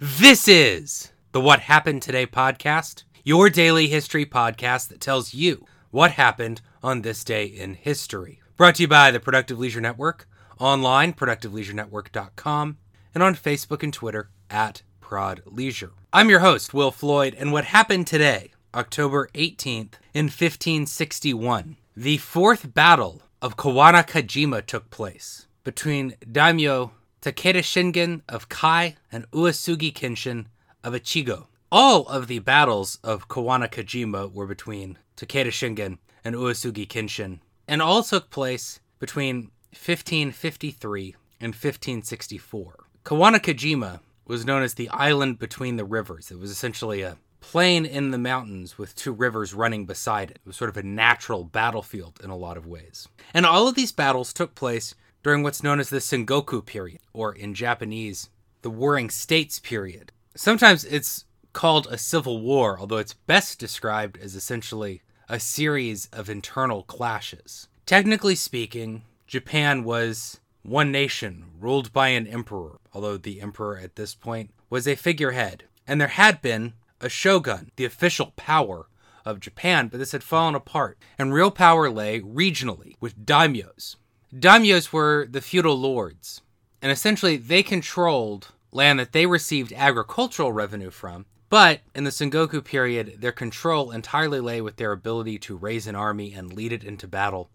This is the What Happened Today podcast, your daily history podcast that tells you what happened on this day in history. Brought to you by the Productive Leisure Network, online, productiveleisurenetwork.com, and on Facebook and Twitter at Prod Leisure. I'm your host, Will Floyd, and what happened today, October 18th, in 1561, the fourth battle of Kawanakajima took place between daimyo Takeda Shingen of Kai and Uesugi Kenshin of Echigo. All of the battles of Kawana Kawanakajima were between Takeda Shingen and Uesugi Kenshin, and all took place between 1553 and 1564. Kawana Kawanakajima was known as the island between the rivers. It was essentially a plain in the mountains with two rivers running beside it. It was sort of a natural battlefield in a lot of ways. And all of these battles took place during what's known as the Sengoku period, or in Japanese, the Warring States period. Sometimes it's called a civil war, although it's best described as essentially a series of internal clashes. Technically speaking, Japan was one nation ruled by an emperor, although the emperor at this point was a figurehead. And there had been a shogun, the official power of Japan, but this had fallen apart, and real power lay regionally with daimyos, Daimyos were the feudal lords, and essentially they controlled land that they received agricultural revenue from. But in the Sengoku period, their control entirely lay with their ability to raise an army and lead it into battle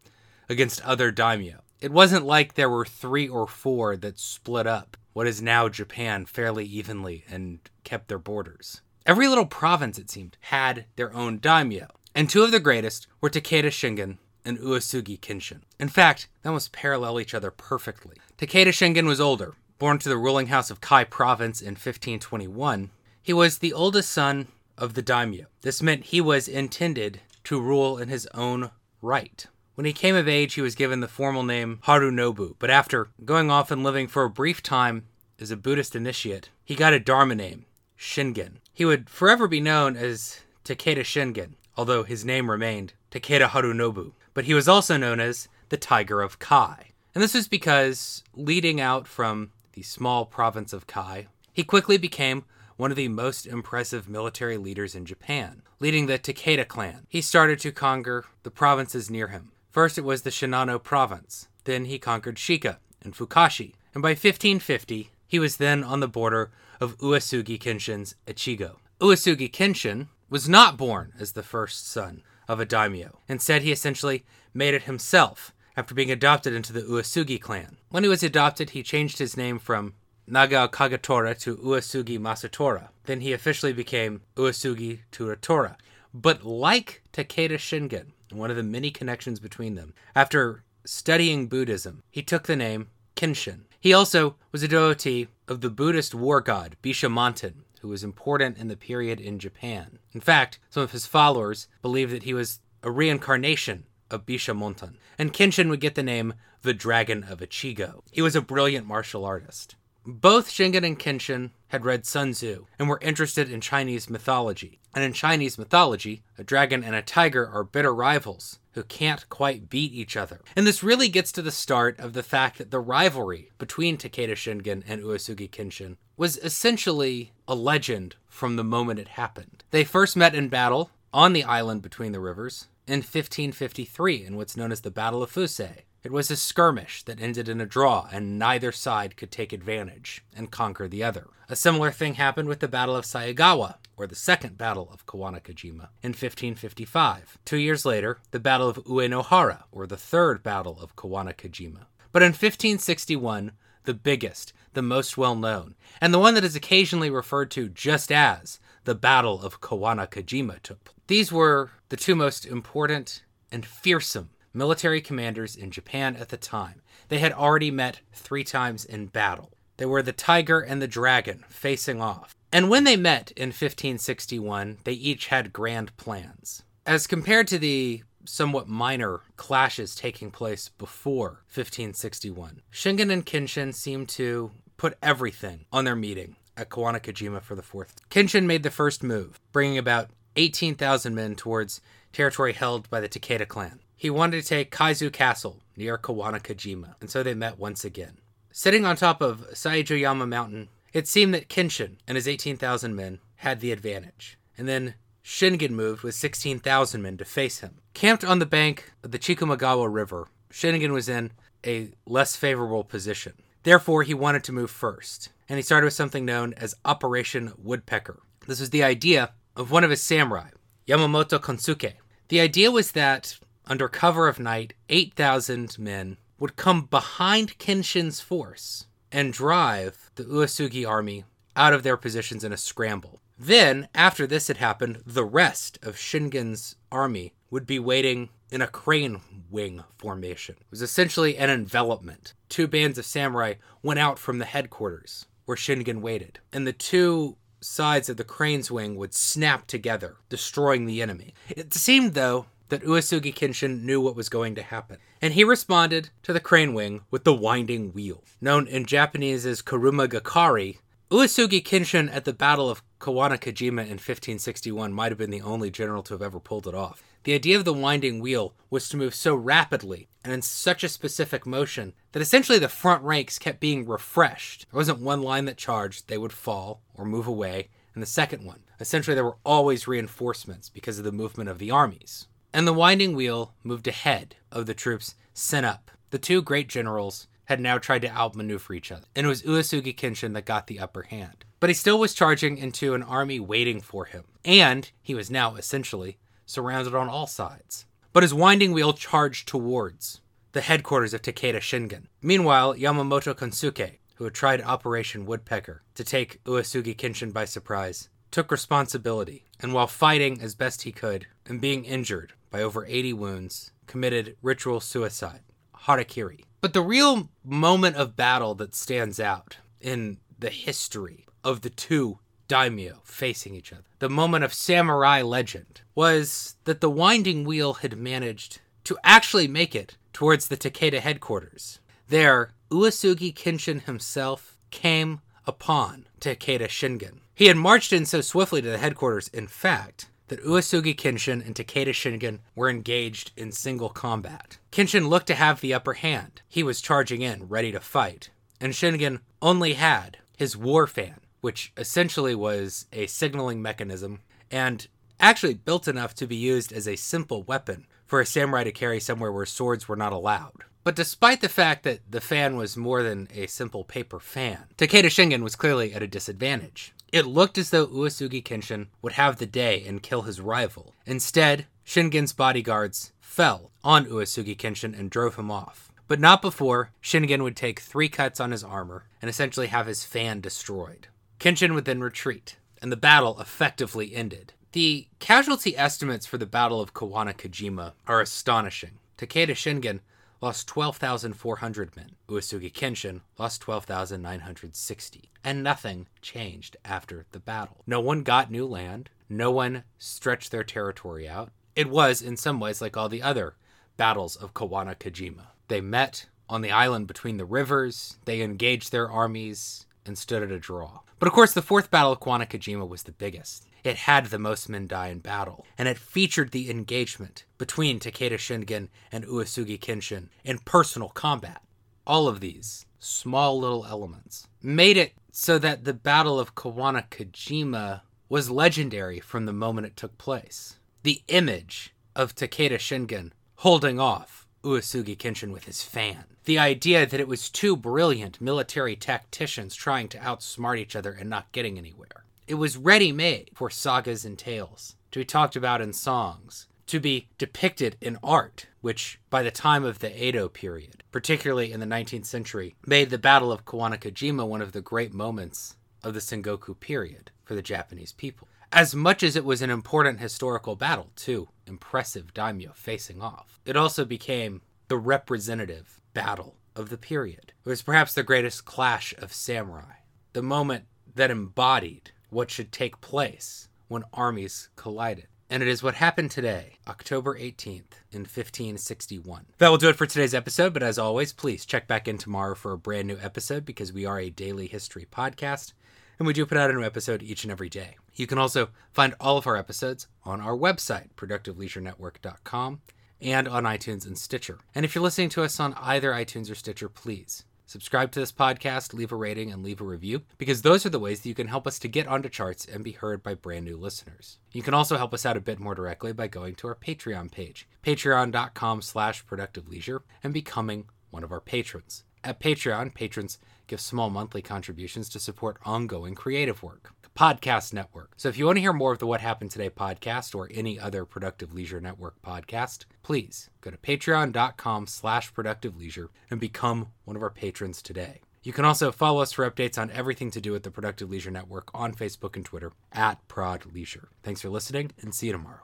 against other daimyo. It wasn't like there were three or four that split up what is now Japan fairly evenly and kept their borders. Every little province, it seemed, had their own daimyo, and two of the greatest were Takeda Shingen and Uesugi Kenshin. In fact, they almost parallel each other perfectly. Takeda Shingen was older. Born to the ruling house of Kai province in 1521, he was the oldest son of the daimyo. This meant he was intended to rule in his own right. When he came of age, he was given the formal name Harunobu, but after going off and living for a brief time as a Buddhist initiate, he got a Dharma name, Shingen. He would forever be known as Takeda Shingen, although his name remained Takeda Harunobu but he was also known as the Tiger of Kai. And this was because, leading out from the small province of Kai, he quickly became one of the most impressive military leaders in Japan, leading the Takeda clan. He started to conquer the provinces near him. First, it was the Shinano province. Then he conquered Shika and Fukashi. And by 1550, he was then on the border of Uesugi Kenshin's Echigo. Uesugi Kenshin was not born as the first son of a daimyo. Instead, he essentially made it himself after being adopted into the Uesugi clan. When he was adopted, he changed his name from Nagao Kagetora to Uesugi Masatora. Then he officially became Uesugi Terutora. But like Takeda Shingen, one of the many connections between them, after studying Buddhism, he took the name Kenshin. He also was a devotee of the Buddhist war god Bishamonten, who was important in the period in Japan. In fact, some of his followers believed that he was a reincarnation of Bishamonten, and Kenshin would get the name the Dragon of Echigo. He was a brilliant martial artist. Both Shingen and Kenshin had read Sun Tzu and were interested in Chinese mythology. And in Chinese mythology, a dragon and a tiger are bitter rivals who can't quite beat each other. And this really gets to the start of the fact that the rivalry between Takeda Shingen and Uesugi Kenshin was essentially a legend from the moment it happened. They first met in battle on the island between the rivers in 1553 in what's known as the Battle of Fusei. It was a skirmish that ended in a draw, and neither side could take advantage and conquer the other. A similar thing happened with the Battle of Saigawa, or the Second Battle of Kawanakajima, in 1555. Two years later, the Battle of Uenohara, or the Third Battle of Kawanakajima. But in 1561, the biggest, the most well known, and the one that is occasionally referred to just as the Battle of Kawanakajima took place. These were the two most important and fearsome military commanders in Japan at the time. They had already met three times in battle. They were the tiger and the dragon facing off. And when they met in 1561, they each had grand plans. As compared to the somewhat minor clashes taking place before 1561, Shingen and Kenshin seemed to put everything on their meeting at Kawanakajima for the fourth. Kenshin made the first move, bringing about 18,000 men towards territory held by the Takeda clan. He wanted to take Kaizu Castle near Kawanakajima, and so they met once again. Sitting on top of Saijoyama Mountain It seemed that Kenshin and his 18,000 men had the advantage, and then Shingen moved with 16,000 men to face him. Camped on the bank of the Chikumagawa River, Shingen was in a less favorable position. Therefore, he wanted to move first, and he started with something known as Operation Woodpecker. This was the idea of one of his samurai, Yamamoto Kansuke. The idea was that, under cover of night, 8,000 men would come behind Kenshin's force and drive the Uesugi army out of their positions in a scramble. Then, after this had happened, the rest of Shingen's army would be waiting in a crane wing formation. It was essentially an envelopment. Two bands of samurai went out from the headquarters where Shingen waited, and the two sides of the crane's wing would snap together, destroying the enemy. It seemed, though, that Uesugi Kenshin knew what was going to happen, and he responded to the crane wing with the winding wheel. Known in Japanese as Kuruma Gakari, Uesugi Kenshin at the Battle of Kawanakajima in 1561 might have been the only general to have ever pulled it off. The idea of the winding wheel was to move so rapidly and in such a specific motion that essentially the front ranks kept being refreshed. There wasn't one line that charged, they would fall or move away, and the second one. Essentially, there were always reinforcements because of the movement of the armies. And the winding wheel moved ahead of the troops sent up. The two great generals had now tried to outmaneuver each other, and it was Uesugi Kenshin that got the upper hand. But he still was charging into an army waiting for him, and he was now essentially surrounded on all sides. But his winding wheel charged towards the headquarters of Takeda Shingen. Meanwhile, Yamamoto Kansuke, who had tried Operation Woodpecker to take Uesugi Kenshin by surprise, took responsibility, and while fighting as best he could and being injured by over 80 wounds, committed ritual suicide, harakiri. But the real moment of battle that stands out in the history of the two daimyo facing each other, the moment of samurai legend, was that the winding wheel had managed to actually make it towards the Takeda headquarters. There, Uesugi Kenshin himself came upon Takeda Shingen. He had marched in so swiftly to the headquarters, in fact, that Uesugi Kenshin and Takeda Shingen were engaged in single combat. Kenshin looked to have the upper hand. He was charging in, ready to fight, and Shingen only had his war fan, which essentially was a signaling mechanism and actually built enough to be used as a simple weapon for a samurai to carry somewhere where swords were not allowed. But despite the fact that the fan was more than a simple paper fan, Takeda Shingen was clearly at a disadvantage. It looked as though Uesugi Kenshin would have the day and kill his rival. Instead, Shingen's bodyguards fell on Uesugi Kenshin and drove him off. But not before Shingen would take three cuts on his armor and essentially have his fan destroyed. Kenshin would then retreat, and the battle effectively ended. The casualty estimates for the Battle of Kawana Kawanakajima are astonishing. Takeda Shingen lost 12,400 men. Uesugi Kenshin lost 12,960. And nothing changed after the battle. No one got new land. No one stretched their territory out. It was, in some ways, like all the other battles of Kawana Kawanakajima. They met on the island between the rivers, they engaged their armies, and stood at a draw. But of course, the fourth battle of Kawana Kawanakajima was the biggest. It had the most men die in battle, and it featured the engagement between Takeda Shingen and Uesugi Kenshin in personal combat. All of these small little elements made it so that the Battle of Kawana Kawanakajima was legendary from the moment it took place. The image of Takeda Shingen holding off Uesugi Kenshin with his fan. The idea that it was two brilliant military tacticians trying to outsmart each other and not getting anywhere. It was ready made for sagas and tales, to be talked about in songs, to be depicted in art, which, by the time of the Edo period, particularly in the 19th century, made the Battle of Kawanakajima one of the great moments of the Sengoku period for the Japanese people. As much as it was an important historical battle, too, impressive daimyo facing off, it also became the representative battle of the period. It was perhaps the greatest clash of samurai, the moment that embodied what should take place when armies collided. And it is what happened today, October 18th, in 1561. That will do it for today's episode, but as always, please check back in tomorrow for a brand new episode because we are a daily history podcast and we do put out a new episode each and every day. You can also find all of our episodes on our website, productiveleisurenetwork.com, and on iTunes and Stitcher. And if you're listening to us on either iTunes or Stitcher, please Subscribe to this podcast, leave a rating, and leave a review because those are the ways that you can help us to get onto charts and be heard by brand new listeners. You can also help us out a bit more directly by going to our Patreon page, patreon.com slash productive leisure, and becoming one of our patrons. At Patreon, patrons give small monthly contributions to support ongoing creative work. Podcast Network. So if you want to hear more of the What Happened Today podcast or any other Productive Leisure Network podcast, please go to patreon.com slash productive leisure and become one of our patrons today. You can also follow us for updates on everything to do with the Productive Leisure Network on Facebook and Twitter at Prod Leisure. Thanks for listening and see you tomorrow.